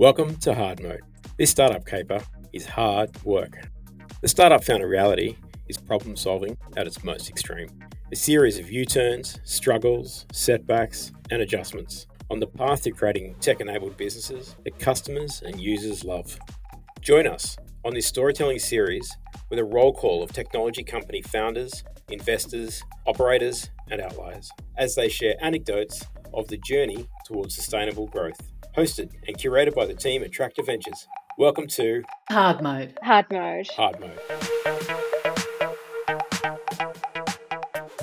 Welcome to Hard Mode. This startup caper is hard work. The startup founder reality is problem solving at its most extreme. A series of U turns, struggles, setbacks, and adjustments on the path to creating tech enabled businesses that customers and users love. Join us on this storytelling series with a roll call of technology company founders, investors, operators, and outliers as they share anecdotes of the journey towards sustainable growth hosted and curated by the team at Tractor Ventures. Welcome to Hard Mode. Hard Mode. Hard Mode.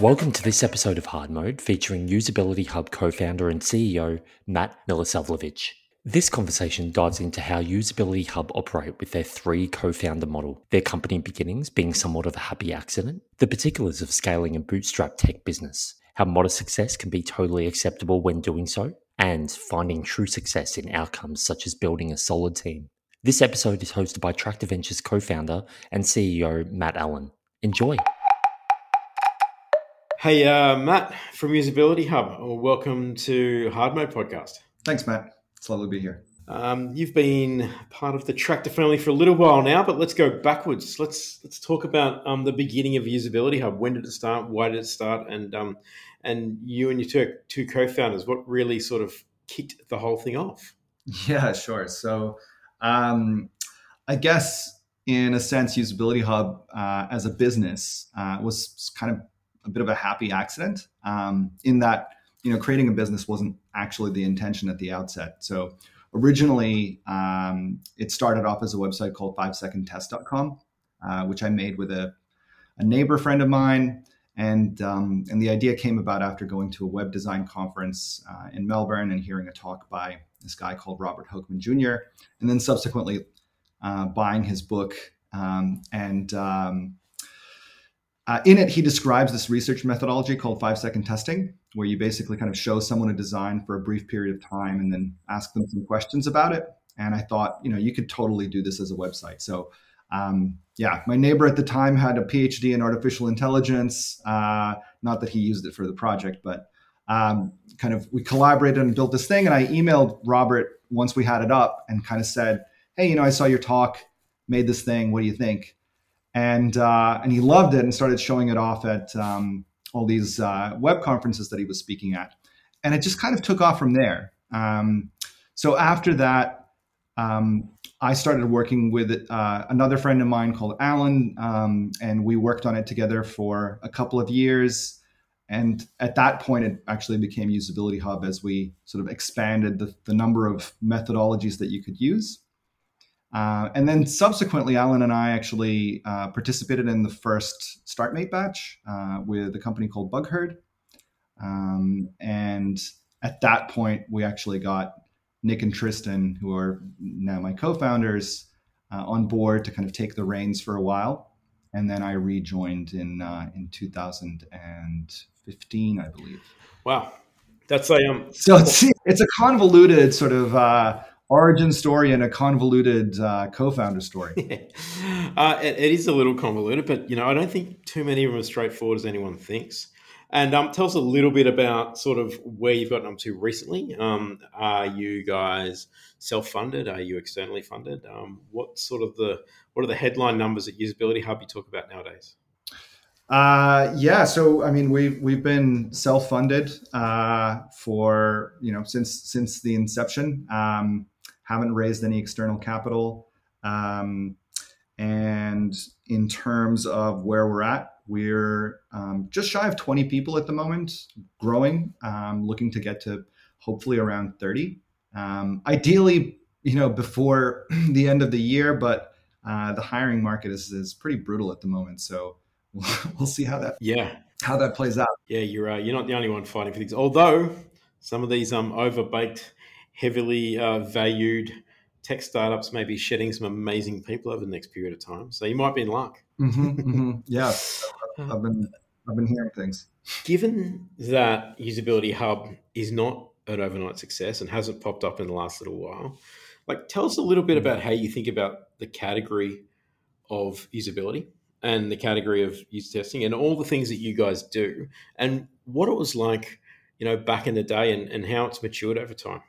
Welcome to this episode of Hard Mode featuring Usability Hub co founder and CEO Matt Milosavljevic. This conversation dives into how Usability Hub operate with their three co founder model, their company beginnings being somewhat of a happy accident, the particulars of scaling a bootstrap tech business, how modest success can be totally acceptable when doing so, and finding true success in outcomes such as building a solid team. This episode is hosted by Tractor Ventures co founder and CEO Matt Allen. Enjoy. Hey, uh, Matt from Usability Hub. Welcome to Hard Mode Podcast. Thanks, Matt. It's lovely to be here. Um, you've been part of the Tractor family for a little while now, but let's go backwards. Let's let's talk about um, the beginning of Usability Hub. When did it start? Why did it start? And um, and you and your two, two co-founders, what really sort of kicked the whole thing off? Yeah, sure. So um, I guess in a sense, Usability Hub uh, as a business uh, was kind of a bit of a happy accident um, in that you know creating a business wasn't actually the intention at the outset. So originally, um, it started off as a website called FiveSecondTest.com, uh, which I made with a, a neighbor friend of mine. And, um, and the idea came about after going to a web design conference uh, in Melbourne and hearing a talk by this guy called Robert Hoekman Jr., and then subsequently uh, buying his book. Um, and um, uh, in it, he describes this research methodology called five second testing, where you basically kind of show someone a design for a brief period of time and then ask them some questions about it. And I thought, you know, you could totally do this as a website. So um, yeah, my neighbor at the time had a PhD in artificial intelligence. Uh, not that he used it for the project, but um, kind of we collaborated and built this thing. And I emailed Robert once we had it up and kind of said, "Hey, you know, I saw your talk, made this thing. What do you think?" And uh, and he loved it and started showing it off at um, all these uh, web conferences that he was speaking at. And it just kind of took off from there. Um, so after that, um, I started working with uh, another friend of mine called Alan, um, and we worked on it together for a couple of years. And at that point, it actually became Usability Hub as we sort of expanded the, the number of methodologies that you could use. Uh, and then subsequently, Alan and I actually uh, participated in the first StartMate batch uh, with a company called Bugherd. Um, and at that point, we actually got Nick and Tristan, who are now my co-founders, uh, on board to kind of take the reins for a while, and then I rejoined in uh, in 2015, I believe. Wow, that's a um. So it's, it's a convoluted sort of uh, origin story and a convoluted uh, co-founder story. uh, it, it is a little convoluted, but you know I don't think too many of them are straightforward as anyone thinks. And um, tell us a little bit about sort of where you've gotten up to recently. Um, are you guys self-funded? Are you externally funded? Um, what sort of the what are the headline numbers at Usability Hub you talk about nowadays? Uh, yeah, so I mean we've we've been self-funded uh, for you know since since the inception. Um, haven't raised any external capital. Um, and in terms of where we're at, we're um, just shy of 20 people at the moment, growing, um, looking to get to hopefully around 30. Um, ideally, you know, before the end of the year, but uh, the hiring market is, is pretty brutal at the moment. So we'll, we'll see how that yeah how that plays out. Yeah, you're uh, you're not the only one fighting for things. Although some of these um overbaked, heavily uh, valued tech startups may be shedding some amazing people over the next period of time. So you might be in luck. Mm-hmm, mm-hmm. Yeah, I've been I've been hearing things. Given that Usability Hub is not an overnight success and hasn't popped up in the last little while, like tell us a little bit about how you think about the category of usability and the category of user testing and all the things that you guys do and what it was like, you know, back in the day and, and how it's matured over time.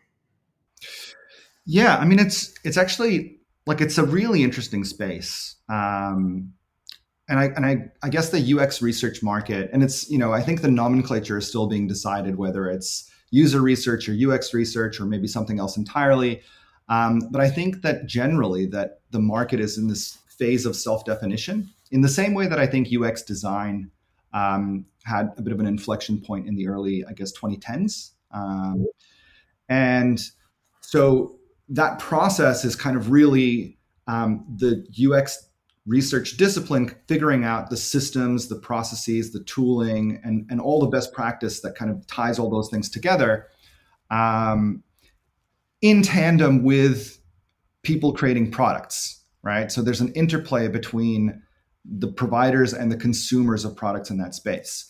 Yeah, I mean it's it's actually like it's a really interesting space. Um, and I and I, I guess the UX research market, and it's you know I think the nomenclature is still being decided whether it's user research or UX research or maybe something else entirely. Um, but I think that generally that the market is in this phase of self-definition in the same way that I think UX design um, had a bit of an inflection point in the early, I guess, 2010s. Um, and so that process is kind of really um, the UX research discipline figuring out the systems, the processes, the tooling, and, and all the best practice that kind of ties all those things together um, in tandem with people creating products, right? So there's an interplay between the providers and the consumers of products in that space.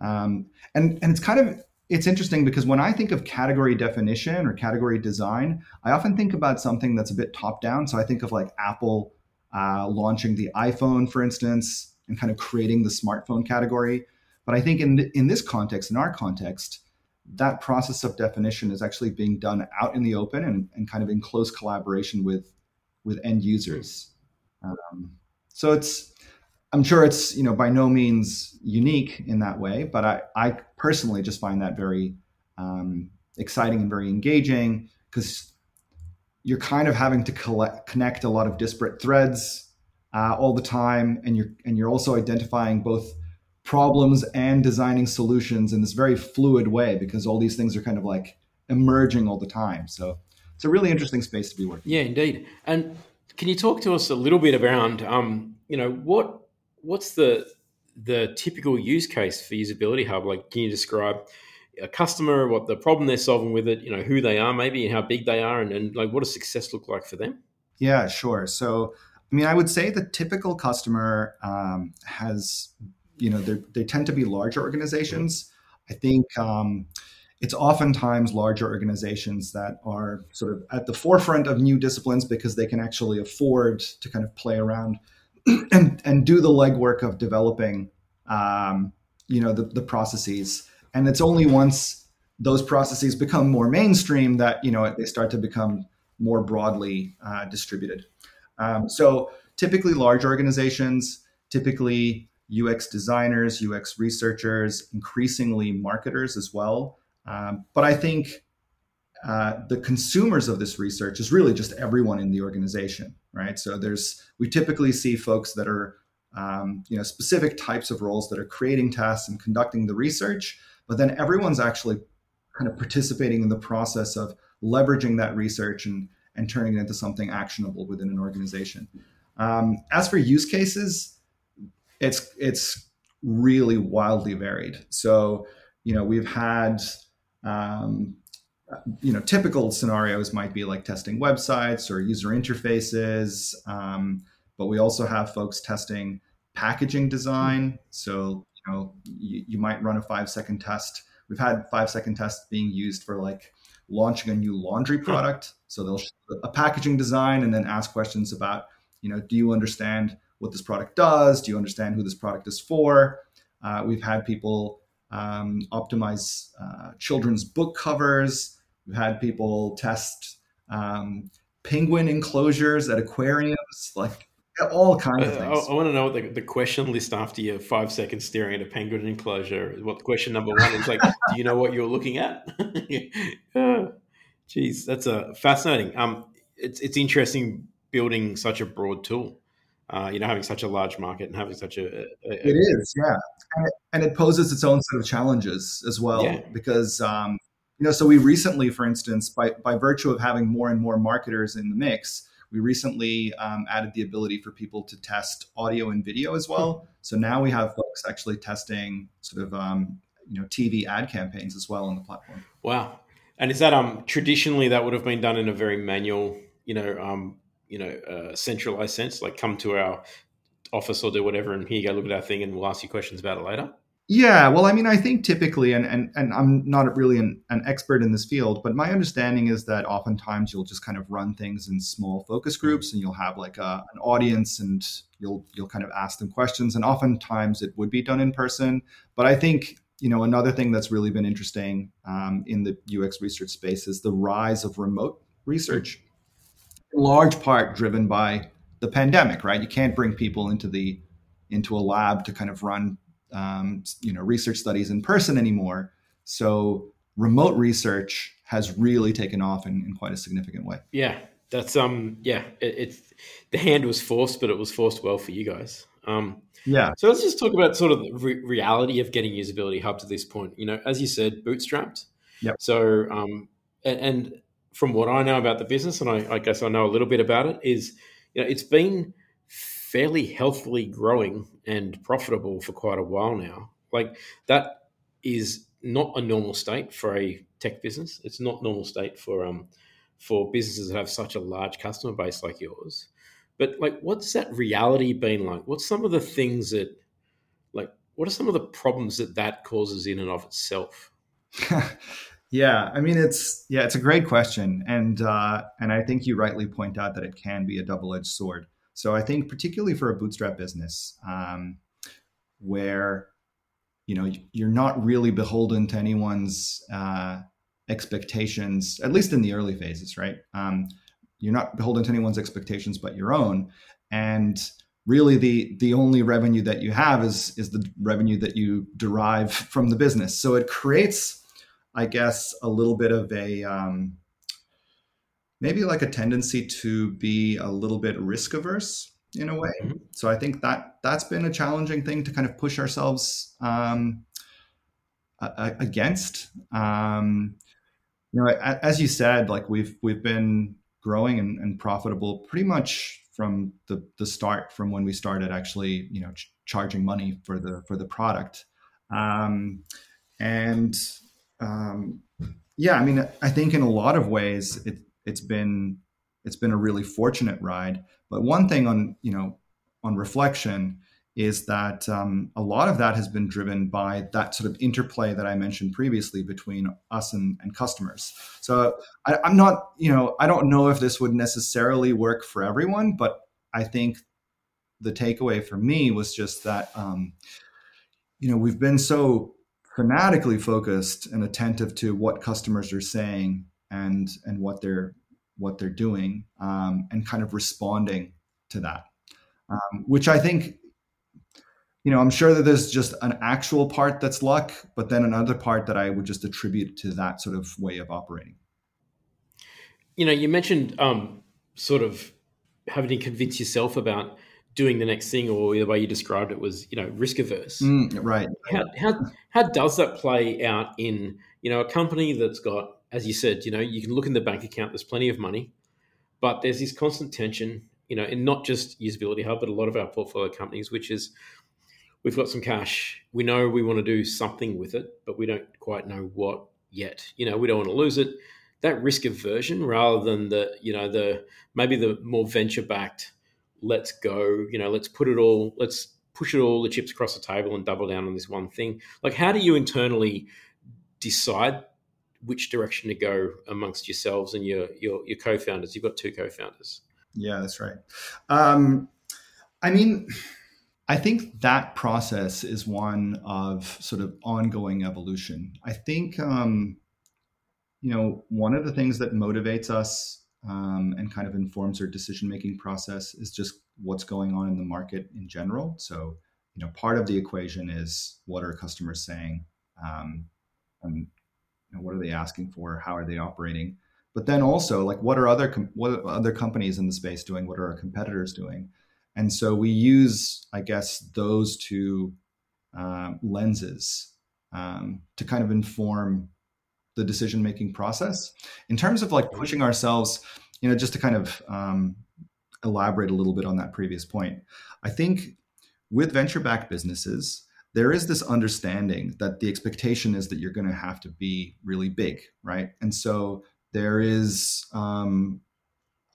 Um, and, and it's kind of it's interesting because when I think of category definition or category design, I often think about something that's a bit top down. So I think of like Apple uh, launching the iPhone, for instance, and kind of creating the smartphone category. But I think in in this context, in our context, that process of definition is actually being done out in the open and, and kind of in close collaboration with with end users. Um, so it's I'm sure it's you know by no means unique in that way, but I, I personally just find that very um, exciting and very engaging because you're kind of having to collect, connect a lot of disparate threads uh, all the time, and you're and you're also identifying both problems and designing solutions in this very fluid way because all these things are kind of like emerging all the time. So it's a really interesting space to be working. Yeah, indeed. And can you talk to us a little bit around, um, you know, what what's the the typical use case for usability hub like can you describe a customer what the problem they're solving with it you know who they are maybe and how big they are and, and like what does success look like for them? Yeah sure. So i mean i would say the typical customer um, has you know they they tend to be larger organizations. I think um, it's oftentimes larger organizations that are sort of at the forefront of new disciplines because they can actually afford to kind of play around and and do the legwork of developing um, you know the, the processes and it's only once those processes become more mainstream that you know they start to become more broadly uh, distributed um, so typically large organizations typically ux designers ux researchers increasingly marketers as well um, but i think uh, the consumers of this research is really just everyone in the organization, right? So there's we typically see folks that are um, you know specific types of roles that are creating tests and conducting the research, but then everyone's actually kind of participating in the process of leveraging that research and and turning it into something actionable within an organization. Um, as for use cases, it's it's really wildly varied. So you know we've had um, you know typical scenarios might be like testing websites or user interfaces um, but we also have folks testing packaging design so you know you, you, might run a five second test. We've had five second tests being used for like launching a new laundry product. So they'll show a packaging design and then ask questions about you know do you understand what this product does? Do you understand who this product is for? Uh, we've had people um, optimize uh, children's book covers. We've had people test um, penguin enclosures at aquariums, like all kinds of things. I, I, want to know what the, the, question list after your five seconds staring at a penguin enclosure. What question number one is like? do you know what you're looking at? Jeez, that's a uh, fascinating. Um, it's it's interesting building such a broad tool. Uh, you know, having such a large market and having such a, a, a it is, yeah, and it, and it, poses its own set of challenges as well yeah. because um, you know so we recently for instance by, by virtue of having more and more marketers in the mix we recently um, added the ability for people to test audio and video as well. So now we have folks actually testing sort of um, you know tv ad campaigns as well on the platform. Wow. And is that um traditionally that would have been done in a very manual you know um you know uh, centralized sense like come to our office or do whatever and here you go look at our thing and we'll ask you questions about it later yeah, well, I mean, I think typically, and and, and I'm not really an, an expert in this field, but my understanding is that oftentimes you'll just kind of run things in small focus mm-hmm. groups, and you'll have like a, an audience, and you'll you'll kind of ask them questions, and oftentimes it would be done in person. But I think you know another thing that's really been interesting um, in the UX research space is the rise of remote research. in large part driven by the pandemic, right? You can't bring people into the into a lab to kind of run um, you know research studies in person anymore. So remote research has really taken off in, in quite a significant way. Yeah, that's um yeah it, it's the hand was forced, but it was forced well for you guys. Um, yeah. So let's just talk about sort of the re- reality of getting usability hub to this point. You know, as you said, bootstrapped. Yep. So um, and, and from what I know about the business, and I, I guess I know a little bit about it, is you know it's been fairly healthily growing and profitable for quite a while now. Like that is not a normal state for a tech business. It's not normal state for um for businesses that have such a large customer base like yours. But like, what's that reality been like? What's some of the things that, like, what are some of the problems that that causes in and of itself? yeah, I mean, it's yeah, it's a great question, and uh, and I think you rightly point out that it can be a double edged sword. So I think particularly for a bootstrap business, um, where you know you're not really beholden to anyone's uh, expectations, at least in the early phases, right? Um, you're not beholden to anyone's expectations but your own, and really the the only revenue that you have is is the revenue that you derive from the business. So it creates, I guess, a little bit of a um, maybe like a tendency to be a little bit risk averse in a way. Mm-hmm. So I think that that's been a challenging thing to kind of push ourselves um, against. Um, you know, as you said, like we've we've been growing and, and profitable pretty much from the the start, from when we started actually, you know, ch- charging money for the for the product. Um, and um, yeah, I mean, I think in a lot of ways, it, it's been it's been a really fortunate ride. But one thing on you know on reflection is that um, a lot of that has been driven by that sort of interplay that I mentioned previously between us and, and customers. So I, I'm not, you know, I don't know if this would necessarily work for everyone, but I think the takeaway for me was just that, um, you know, we've been so fanatically focused and attentive to what customers are saying and and what they're what they're doing um, and kind of responding to that. Um, which i think you know i'm sure that there's just an actual part that's luck but then another part that i would just attribute to that sort of way of operating. You know you mentioned um, sort of having to convince yourself about doing the next thing or the way you described it was you know risk averse mm, right. How, how, how does that play out in you know a company that's got as you said, you know, you can look in the bank account, there's plenty of money, but there's this constant tension, you know, in not just Usability Hub, but a lot of our portfolio companies, which is we've got some cash. We know we want to do something with it, but we don't quite know what yet. You know, we don't want to lose it. That risk aversion rather than the, you know, the maybe the more venture backed, let's go, you know, let's put it all, let's push it all the chips across the table and double down on this one thing. Like, how do you internally decide which direction to go amongst yourselves and your your, your co-founders. You've got two co-founders. Yeah, that's right. Um, I mean, I think that process is one of sort of ongoing evolution. I think, um, you know, one of the things that motivates us um, and kind of informs our decision making process is just what's going on in the market in general. So, you know, part of the equation is what are customers saying, um, and what are they asking for? How are they operating? But then also, like, what are other com- what are other companies in the space doing? What are our competitors doing? And so we use, I guess, those two um, lenses um, to kind of inform the decision making process. In terms of like pushing ourselves, you know, just to kind of um, elaborate a little bit on that previous point, I think with venture backed businesses, there is this understanding that the expectation is that you're going to have to be really big, right? And so there is, um,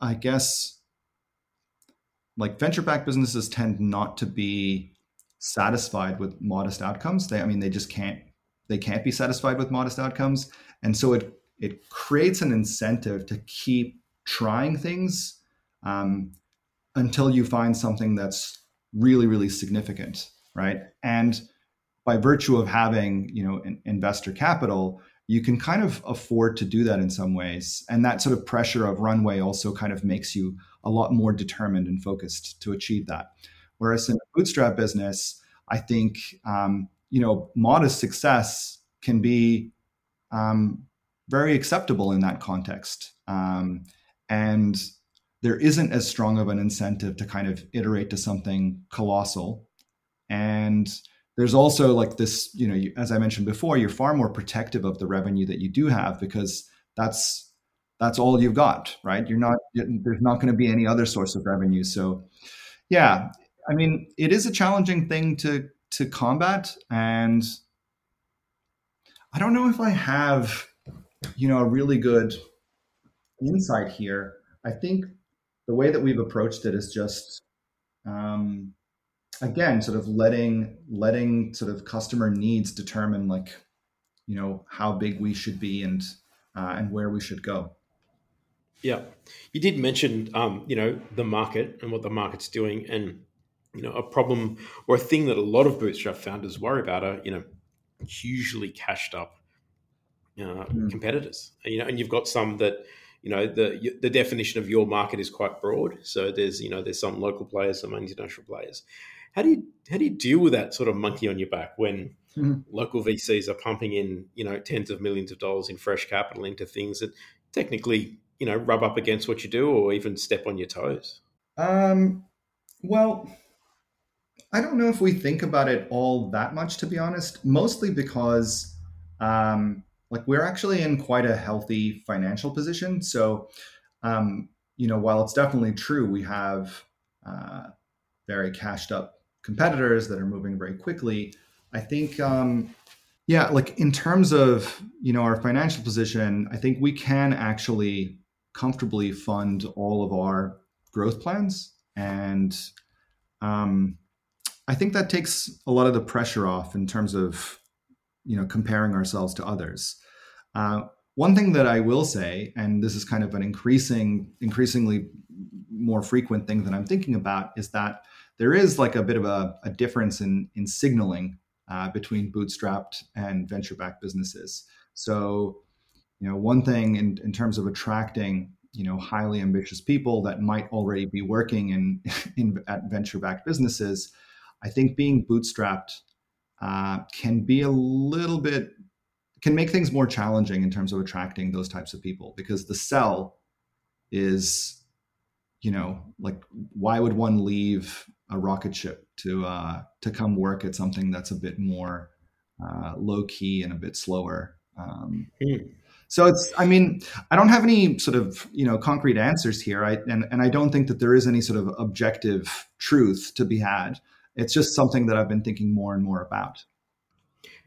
I guess, like venture backed businesses tend not to be satisfied with modest outcomes. They, I mean, they just can't, they can't be satisfied with modest outcomes. And so it, it creates an incentive to keep trying things um, until you find something that's really, really significant right? And by virtue of having you know investor capital, you can kind of afford to do that in some ways. And that sort of pressure of runway also kind of makes you a lot more determined and focused to achieve that. Whereas in a bootstrap business, I think um, you know modest success can be um, very acceptable in that context, um, and there isn't as strong of an incentive to kind of iterate to something colossal. And there's also like this, you know, you, as I mentioned before, you're far more protective of the revenue that you do have because that's that's all you've got, right? You're not there's not going to be any other source of revenue. So, yeah, I mean, it is a challenging thing to to combat, and I don't know if I have, you know, a really good insight here. I think the way that we've approached it is just um, again sort of letting letting sort of customer needs determine like you know how big we should be and uh, and where we should go. Yeah. You did mention um, you know the market and what the market's doing and you know a problem or a thing that a lot of bootstrap founders worry about are you know hugely cashed up uh, mm. competitors. You know and you've got some that you know the the definition of your market is quite broad. So there's you know there's some local players some international players how do you how do you deal with that sort of monkey on your back when mm-hmm. local VCs are pumping in you know tens of millions of dollars in fresh capital into things that technically you know rub up against what you do or even step on your toes? Um, well, I don't know if we think about it all that much, to be honest. Mostly because um, like we're actually in quite a healthy financial position. So, um, you know, while it's definitely true, we have uh, very cashed up competitors that are moving very quickly. I think, um, yeah, like in terms of you know our financial position, I think we can actually comfortably fund all of our growth plans, and um, I think that takes a lot of the pressure off in terms of you know comparing ourselves to others. Uh, one thing that I will say, and this is kind of an increasing, increasingly more frequent thing that I'm thinking about, is that there is like a bit of a, a difference in in signaling uh, between bootstrapped and venture backed businesses. So, you know, one thing in, in terms of attracting you know highly ambitious people that might already be working in, in at venture backed businesses, I think being bootstrapped uh, can be a little bit can make things more challenging in terms of attracting those types of people because the sell is you know like why would one leave a rocket ship to uh, to come work at something that's a bit more uh, low key and a bit slower. Um, mm. So it's, I mean, I don't have any sort of you know concrete answers here, I, and and I don't think that there is any sort of objective truth to be had. It's just something that I've been thinking more and more about.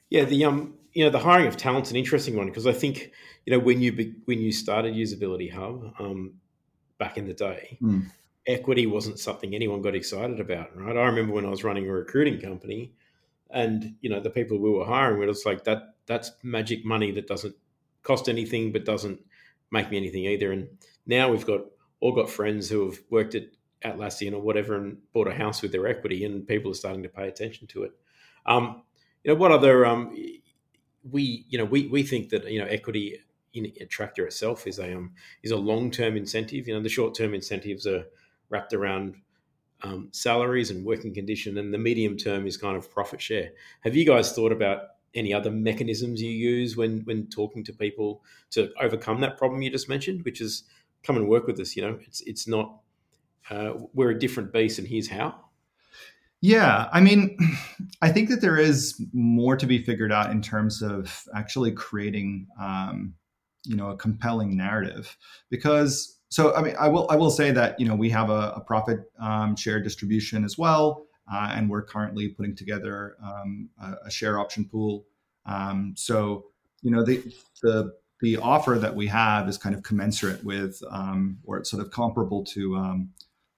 Yeah, the um, you know, the hiring of talent's an interesting one because I think you know when you be, when you started Usability Hub um, back in the day. Mm equity wasn't something anyone got excited about, right? I remember when I was running a recruiting company, and you know the people we were hiring were just like that. That's magic money that doesn't cost anything, but doesn't make me anything either. And now we've got all got friends who have worked at Atlassian or whatever and bought a house with their equity, and people are starting to pay attention to it. Um, you know, what other um, we you know we we think that you know equity in Attractor itself is a um, is a long term incentive. You know, the short term incentives are wrapped around um, salaries and working condition, and the medium term is kind of profit share. Have you guys thought about any other mechanisms you use when when talking to people to overcome that problem you just mentioned, which is come and work with us? You know, it's it's not uh, we're a different beast, and here's how. Yeah, I mean, I think that there is more to be figured out in terms of actually creating, um, you know, a compelling narrative because so I mean, I will I will say that you know we have a, a profit um, share distribution as well, uh, and we're currently putting together um, a, a, share option pool. Um, so you know the the the offer that we have is kind of commensurate with, um, or it's sort of comparable to um,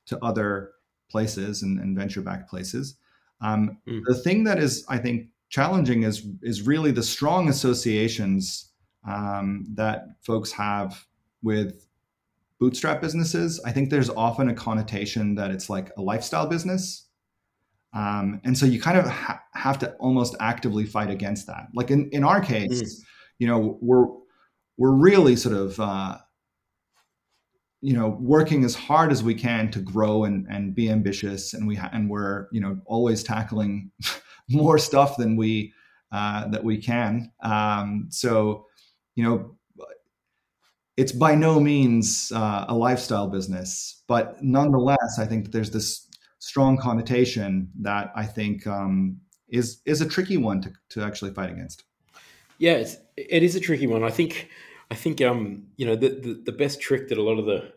to other places and, and venture backed places. Mm. The thing that is, I think, challenging is is really the strong associations that folks have with bootstrap businesses, I think there's often a connotation that it's like a lifestyle business. Um, and so you kind of ha- have to almost actively fight against that. Like in, in our case, mm. you know, we're we're really sort of uh, you know working as hard as we can to grow and and be ambitious, and we ha- and we're you know always tackling more stuff than we uh, that we can. Um, so you know it's by no means uh, a lifestyle business, but nonetheless, I think that there's this strong connotation that I think um, is is a tricky one to, to actually fight against. Yeah, it's, it is a tricky one. I think I think um, you know the, the, the best trick that a lot of the,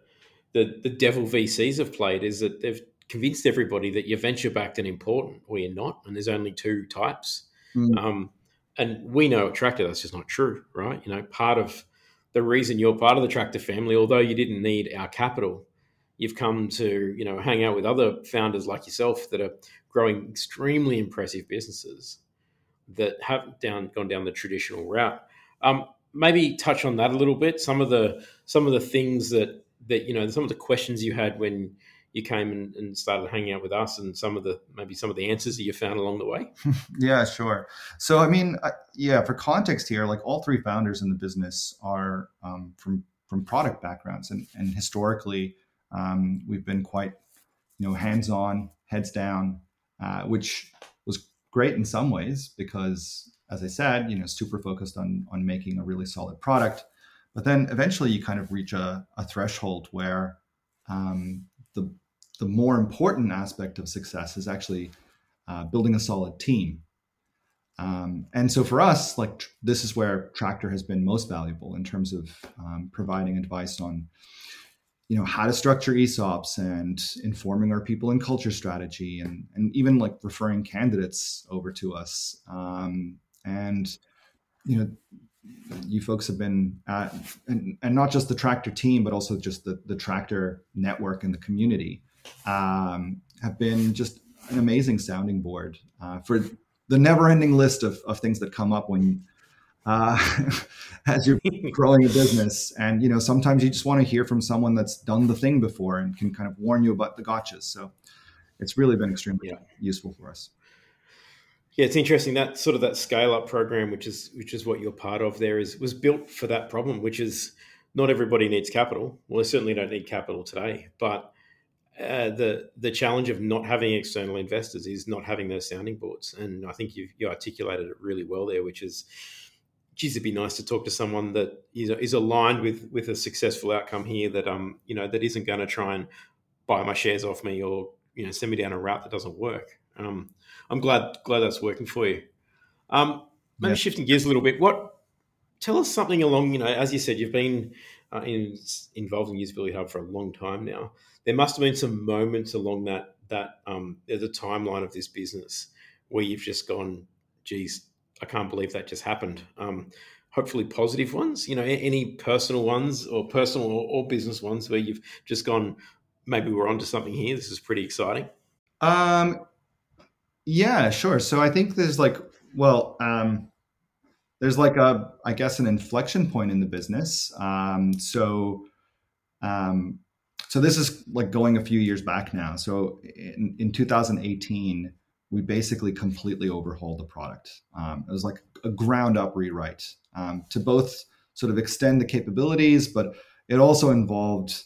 the the devil VCs have played is that they've convinced everybody that you're venture backed and important, or you're not, and there's only two types. Mm. Um, and we know at Tractor that's just not true, right? You know, part of the reason you're part of the Tractor family, although you didn't need our capital, you've come to you know hang out with other founders like yourself that are growing extremely impressive businesses that have down gone down the traditional route. Um, maybe touch on that a little bit. Some of the some of the things that that you know some of the questions you had when you came and, and, started hanging out with us and some of the maybe some of the answers that you found along the way? Yeah sure. So i mean I, yeah for context here like all three founders in the business are um, from from product backgrounds. And, and historically um, we've been quite you know hands on heads down uh, which was great in some ways because as i said you know super focused on on making a really solid product. But then eventually you kind of reach a, a threshold where um, the the more important aspect of success is actually uh, building a solid team. Um, and so for us, like tr- this is where Tractor has been most valuable in terms of um, providing advice on, you know, how to structure ESOPs and informing our people and culture strategy, and and even like referring candidates over to us. Um, and you know, you folks have been at, and, and not just the tractor team, but also just the, the tractor network and the community um, have been just an amazing sounding board uh, for the never ending list of, of things that come up when uh, as you're growing a business. And, you know, sometimes you just want to hear from someone that's done the thing before and can kind of warn you about the gotchas. So it's really been extremely yeah. useful for us. Yeah, it's interesting that sort of that scale up program, which is which is what you're part of. There is was built for that problem, which is not everybody needs capital. Well, they certainly don't need capital today, but uh, the the challenge of not having external investors is not having those sounding boards, and I think you you articulated it really well there, which is, geez, it'd be nice to talk to someone that is, is aligned with with a successful outcome here. That um you know that isn't going to try and buy my shares off me or you know send me down a route that doesn't work. Um, I'm glad glad that's working for you. Um, maybe yeah. shifting gears a little bit. What tell us something along you know as you said you've been uh, in, involved in usability hub for a long time now. There must have been some moments along that that um, a timeline of this business where you've just gone, geez, I can't believe that just happened. Um, hopefully positive ones, you know, any personal ones or personal or, or business ones where you've just gone, maybe we're onto something here. This is pretty exciting. Um, yeah, sure. So I think there's like, well, um, there's like a, I guess, an inflection point in the business. Um, so, um, so this is like going a few years back now. So in, in 2018, we basically completely overhauled the product. Um, it was like a ground up rewrite um, to both sort of extend the capabilities, but it also involved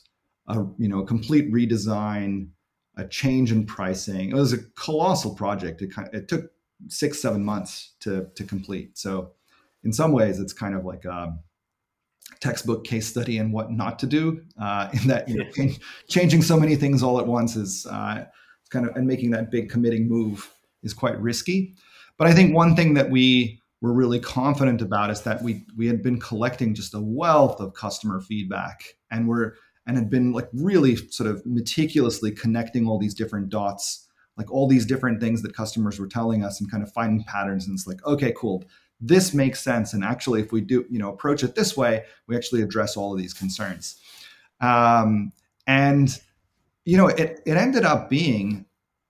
a you know a complete redesign, a change in pricing. It was a colossal project. It kind of, it took six seven months to to complete. So in some ways, it's kind of like a textbook case study in what not to do. Uh, in that, you know, change, changing so many things all at once is uh, kind of and making that big committing move is quite risky. But I think one thing that we were really confident about is that we we had been collecting just a wealth of customer feedback, and we're and had been like really sort of meticulously connecting all these different dots like all these different things that customers were telling us and kind of finding patterns and it's like okay cool this makes sense. And actually, if we do, you know, approach it this way, we actually address all of these concerns. Um, and you know, it it ended up being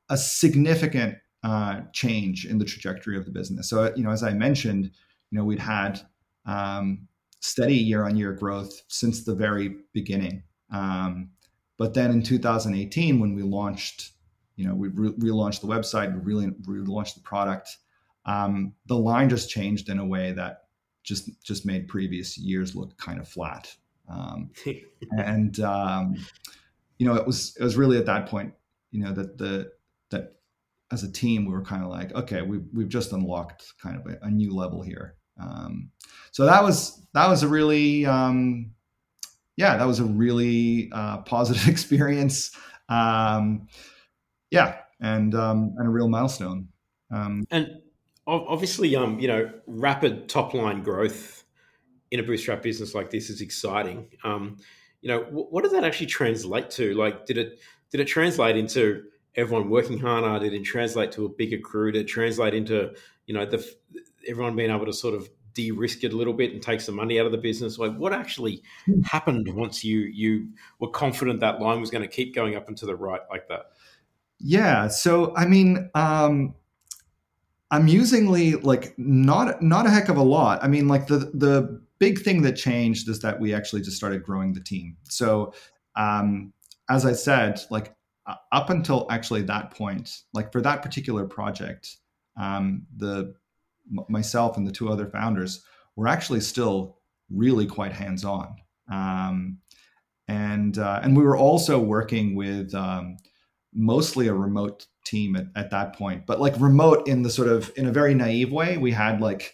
a significant uh, change in the trajectory of the business. So, you know, as I mentioned, you know, we'd had um, steady year-on-year growth since the very beginning. Um, but then in 2018, when we launched, you know, we re- relaunched the website, we really relaunched the product um, the line just changed in a way that just just made previous years look kind of flat. Um, and um, you know, it was it was really at that point, you know, that the that as a team we were kind of like, okay, we've we've just unlocked kind of a, a new level here. Um, so that was that was a really um, yeah, that was a really uh, positive experience. Um, yeah, and um, and a real milestone. Um, and obviously, um, you know, rapid top line growth in a bootstrap business like this is exciting. Um, you know, what does that actually translate to? Like, did it did it translate into everyone working harder? Did it translate to a bigger crew? Did it translate into you know the everyone being able to sort of de-risk it a little bit and take some money out of the business? Like, what actually hmm. happened once you you were confident that line was going to keep going up and to the right like that? Yeah. So, I mean, um, amusingly, like not not a heck of a lot. I mean, like the the big thing that changed is that we actually just started growing the team. So, um, as I said, like up until actually that point, like for that particular project, um, the myself and the two other founders were actually still really quite hands on. Um, and uh, and we were also working with um, mostly a remote team at, at that point, but like remote in the sort of in a very naive way. We had like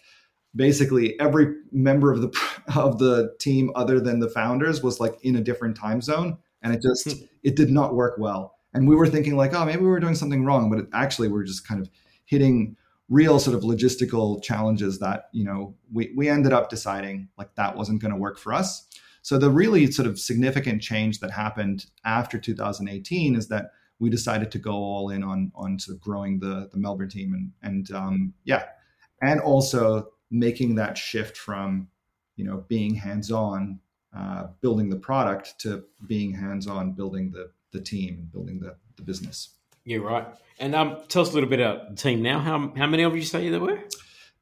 basically every member of the of the team other than the founders was like in a different time zone, and it just hmm. it did not work well. And we were thinking like, oh, maybe we were doing something wrong, but it, actually we we're just kind of hitting real sort of logistical challenges that you know we, we ended up deciding like that wasn't going to work for us. So the really sort of significant change that happened after 2018 is that we decided to go all in on on sort of growing the the melbourne team and and um, yeah. And also making that shift from you know being hands-on uh, building the product to being hands-on building the the team and building the, the business yeah, right. And um, tell us a little bit about the team now. How how many of you say there were?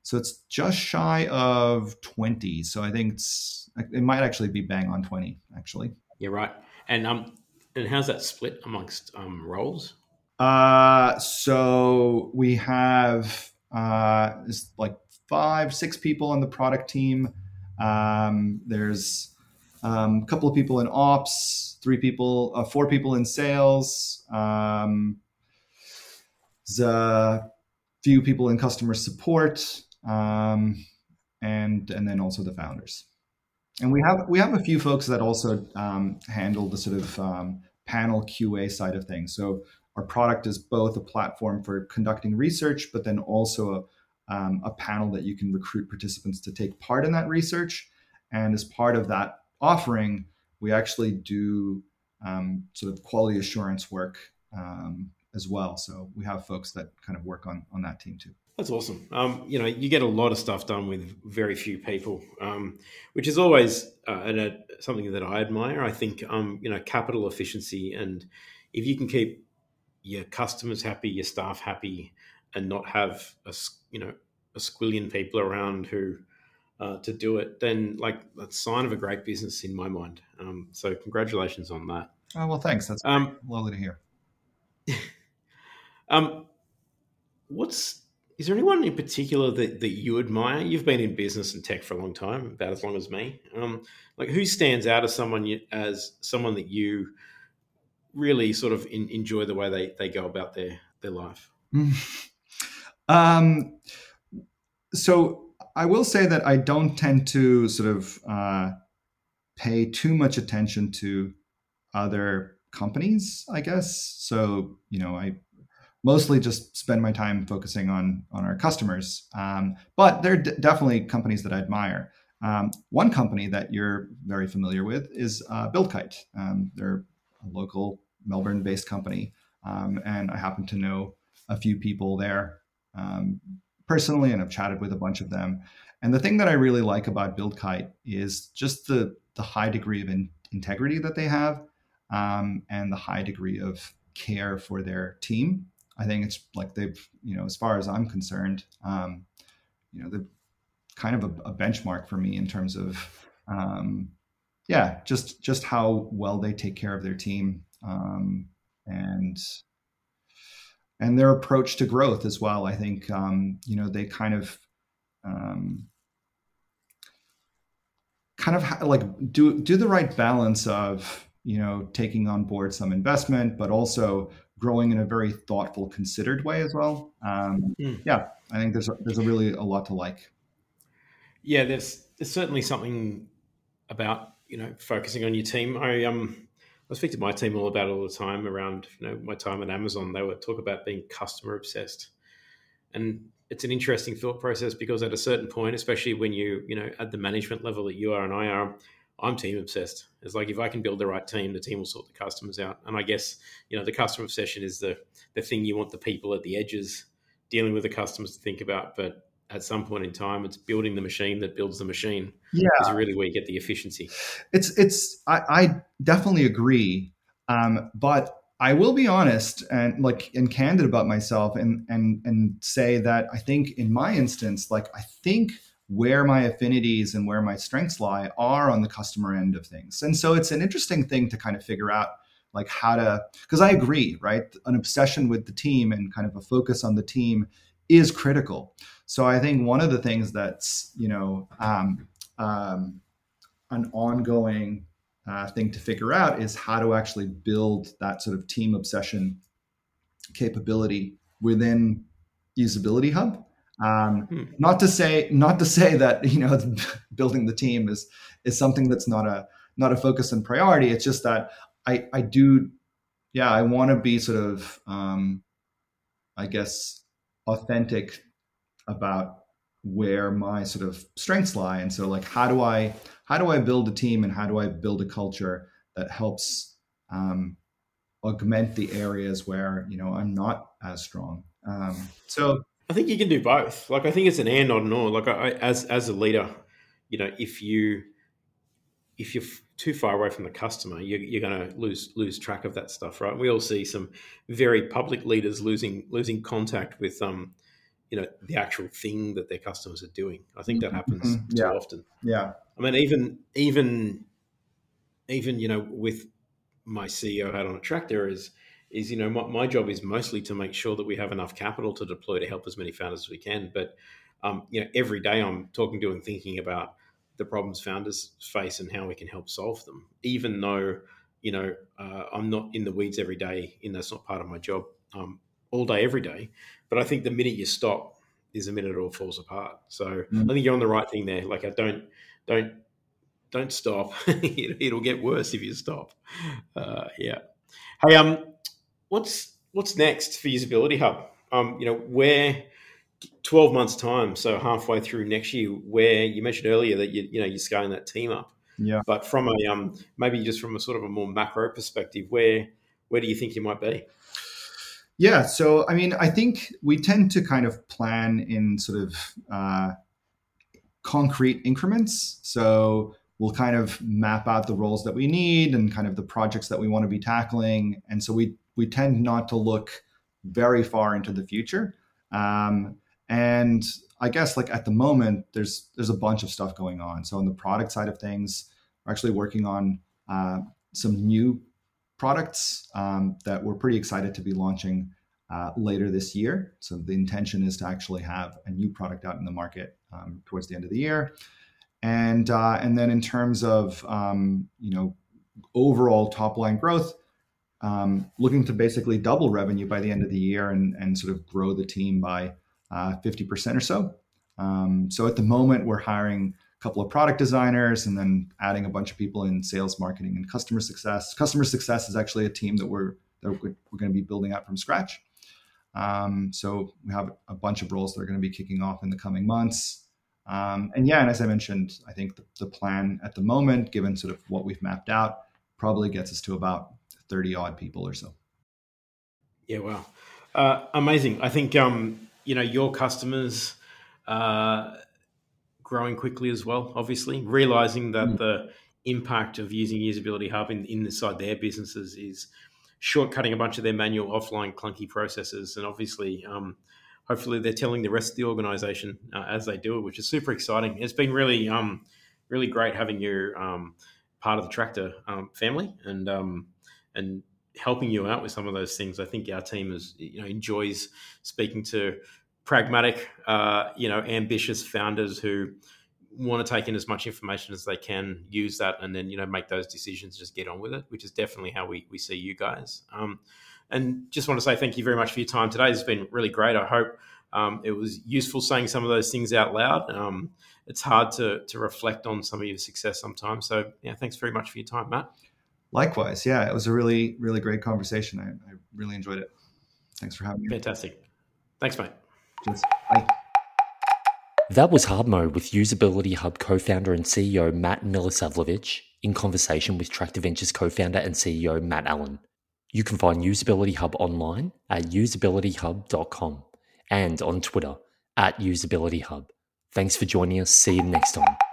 So it's just shy of twenty. So I think it's it might actually be bang on twenty. Actually. Yeah, right. And um, and how's that split amongst um roles? Uh, so we have uh, it's like five, six people on the product team. Um, there's um, a couple of people in ops, three people, uh, four people in sales. Um, a few people in customer support, um, and and then also the founders. And we have we have a few folks that also um, handle the sort of um, panel QA side of things. So our product is both a platform for conducting research, but then also a, um, a panel that you can recruit participants to take part in that research. And as part of that offering, we actually do um, sort of quality assurance work um, as well. So we have folks that kind of work on on that team too. That's awesome. Um, you know, you get a lot of stuff done with very few people, um, which is always uh, and, uh, something that I admire. I think, um, you know, capital efficiency, and if you can keep your customers happy, your staff happy, and not have a you know a squillion people around who uh, to do it, then like that's sign of a great business in my mind. Um, so congratulations on that. Oh well, thanks. That's um, lovely to hear. Um, what's is there anyone in particular that, that you admire? You've been in business and tech for a long time, about as long as me. Um, like who stands out as someone you, as someone that you really sort of in, enjoy the way they, they go about their their life? um, so I will say that I don't tend to sort of uh, pay too much attention to other companies. I guess so. You know, I mostly just spend my time focusing on on our customers. Um, but there are d- definitely companies that I admire. Um, one company that you're very familiar with is uh, BuildKite. Um, they're a local Melbourne-based company, um, and I happen to know a few people there um, personally, and I've chatted with a bunch of them. And the thing that I really like about BuildKite is just the the high degree of in- integrity that they have, um, and the high degree of care for their team I think it's like they've, you know, as far as I'm concerned, um, you know, they're kind of a, a, benchmark for me in terms of, um, yeah, just just how well they take care of their team um, and and their approach to growth as well. I think um, you know they kind of um, kind of like do do the right balance of you know taking on board some investment, but also growing in a very thoughtful, considered way as well. Um, mm. Yeah, I think there's a, there's a really a lot to like. Yeah, there's there's certainly something about you know focusing on your team. I um I speak to my team all about all the time around you know my time at Amazon. They would talk about being customer obsessed, and it's an interesting thought process because at a certain point, especially when you you know at the management level that you are and I are, I'm team obsessed. It's like if I can build the right team, the team will sort the customers out. And I guess you know the customer obsession is the the thing you want the people at the edges dealing with the customers to think about. But at some point in time, it's building the machine that builds the machine. Yeah, is really where you get the efficiency. It's it's I, I definitely agree, um, but I will be honest and like and candid about myself and and and say that I think in my instance, like I think where my affinities and where my strengths lie are on the customer end of things. And so it's an interesting thing to kind of figure out like how to because I agree, right? An obsession with the team and kind of a focus on the team is critical. So I think one of the things that's, you know, um, um, an ongoing uh, thing to figure out is how to actually build that sort of team obsession capability within usability hub um, hmm. not to say not to say that you know building the team is is something that's not a not a focus and priority it's just that i i do yeah i want to be sort of um, i guess authentic about where my sort of strengths lie and so like how do i how do I build a team and how do I build a culture that helps um, augment the areas where you know I'm not as strong. Um, so I think you can do both. Like I think it's an and not an or. Like I, as as a leader, you know, if you if you're too far away from the customer, you're, you're going to lose lose track of that stuff, right? We all see some very public leaders losing losing contact with um, you know, the actual thing that their customers are doing. I think that happens mm-hmm. too yeah. often. Yeah. I mean, even even even you know, with my CEO hat on a tractor is is you know my, my job is mostly to make sure that we have enough capital to deploy to help as many founders as we can. But um, you know, every day I'm talking to and thinking about the problems founders face and how we can help solve them. Even though you know uh, I'm not in the weeds every day, and that's not part of my job. Um, all day, every day. But I think the minute you stop is the minute it all falls apart. So mm. I think you're on the right thing there. Like I don't don't don't stop. It'll get worse if you stop. Uh, yeah. Hey, um, what's what's next for Usability Hub? Um, you know, where 12 months time, so halfway through next year, where you mentioned earlier that you you know you're scaling that team up. Yeah. But from a um maybe just from a sort of a more macro perspective, where where do you think you might be? Yeah. So, I mean, I think we tend to kind of plan in sort of uh, concrete increments. So, we'll kind of map out the roles that we need and kind of the projects that we want to be tackling. And so, we we tend not to look very far into the future. Um, and I guess like at the moment, there's there's a bunch of stuff going on. So on the product side of things, we're actually working on uh, some new products um, that we're pretty excited to be launching uh, later this year. So the intention is to actually have a new product out in the market um, towards the end of the year. And uh, and then in terms of um, you know overall top line growth, um, looking to basically double revenue by the end of the year and and sort of grow the team by uh, fifty percent or so. Um, so at the moment, we're hiring a couple of product designers and then adding a bunch of people in sales marketing and customer success. Customer success is actually a team that we're that we're, we're going to be building out from scratch. Um, so we have a bunch of roles that are going to be kicking off in the coming months. Um, and yeah and as i mentioned i think the, the, plan at the moment given sort of what we've mapped out probably gets us to about 30 odd people or so yeah wow uh, amazing i think um, you know your customers uh, growing quickly as well, obviously, realizing that mm. the impact of using Usability Hub in, inside their businesses is shortcutting a bunch of their manual, offline, clunky processes. And obviously, um, hopefully, they're telling the rest of the organization uh, as they do it, which is super exciting. It's been really, um, really great having you um, part of the Tractor um, family and um, and helping you out with some of those things. I think our team is you know enjoys speaking to pragmatic, uh, you know, ambitious founders who want to take in as much information as they can, use that, and then you know make those decisions, just get on with it, which is definitely how we we see you guys. Um, and just want to say thank you very much for your time today. It's been really great. I hope um, it was useful saying some of those things out loud. Um, it's hard to to reflect on some of your success sometimes. So yeah, thanks very much for your time, Matt. Likewise, yeah, it was a really really great conversation. I, I really enjoyed it. Thanks for having me. Fantastic. Thanks, mate. Cheers. Bye. That was Hard Mode with Usability Hub co founder and CEO Matt Milosavljevic in conversation with Tractor Ventures co founder and CEO Matt Allen. You can find Usability Hub online at usabilityhub.com and on Twitter at usabilityhub. Thanks for joining us. See you next time.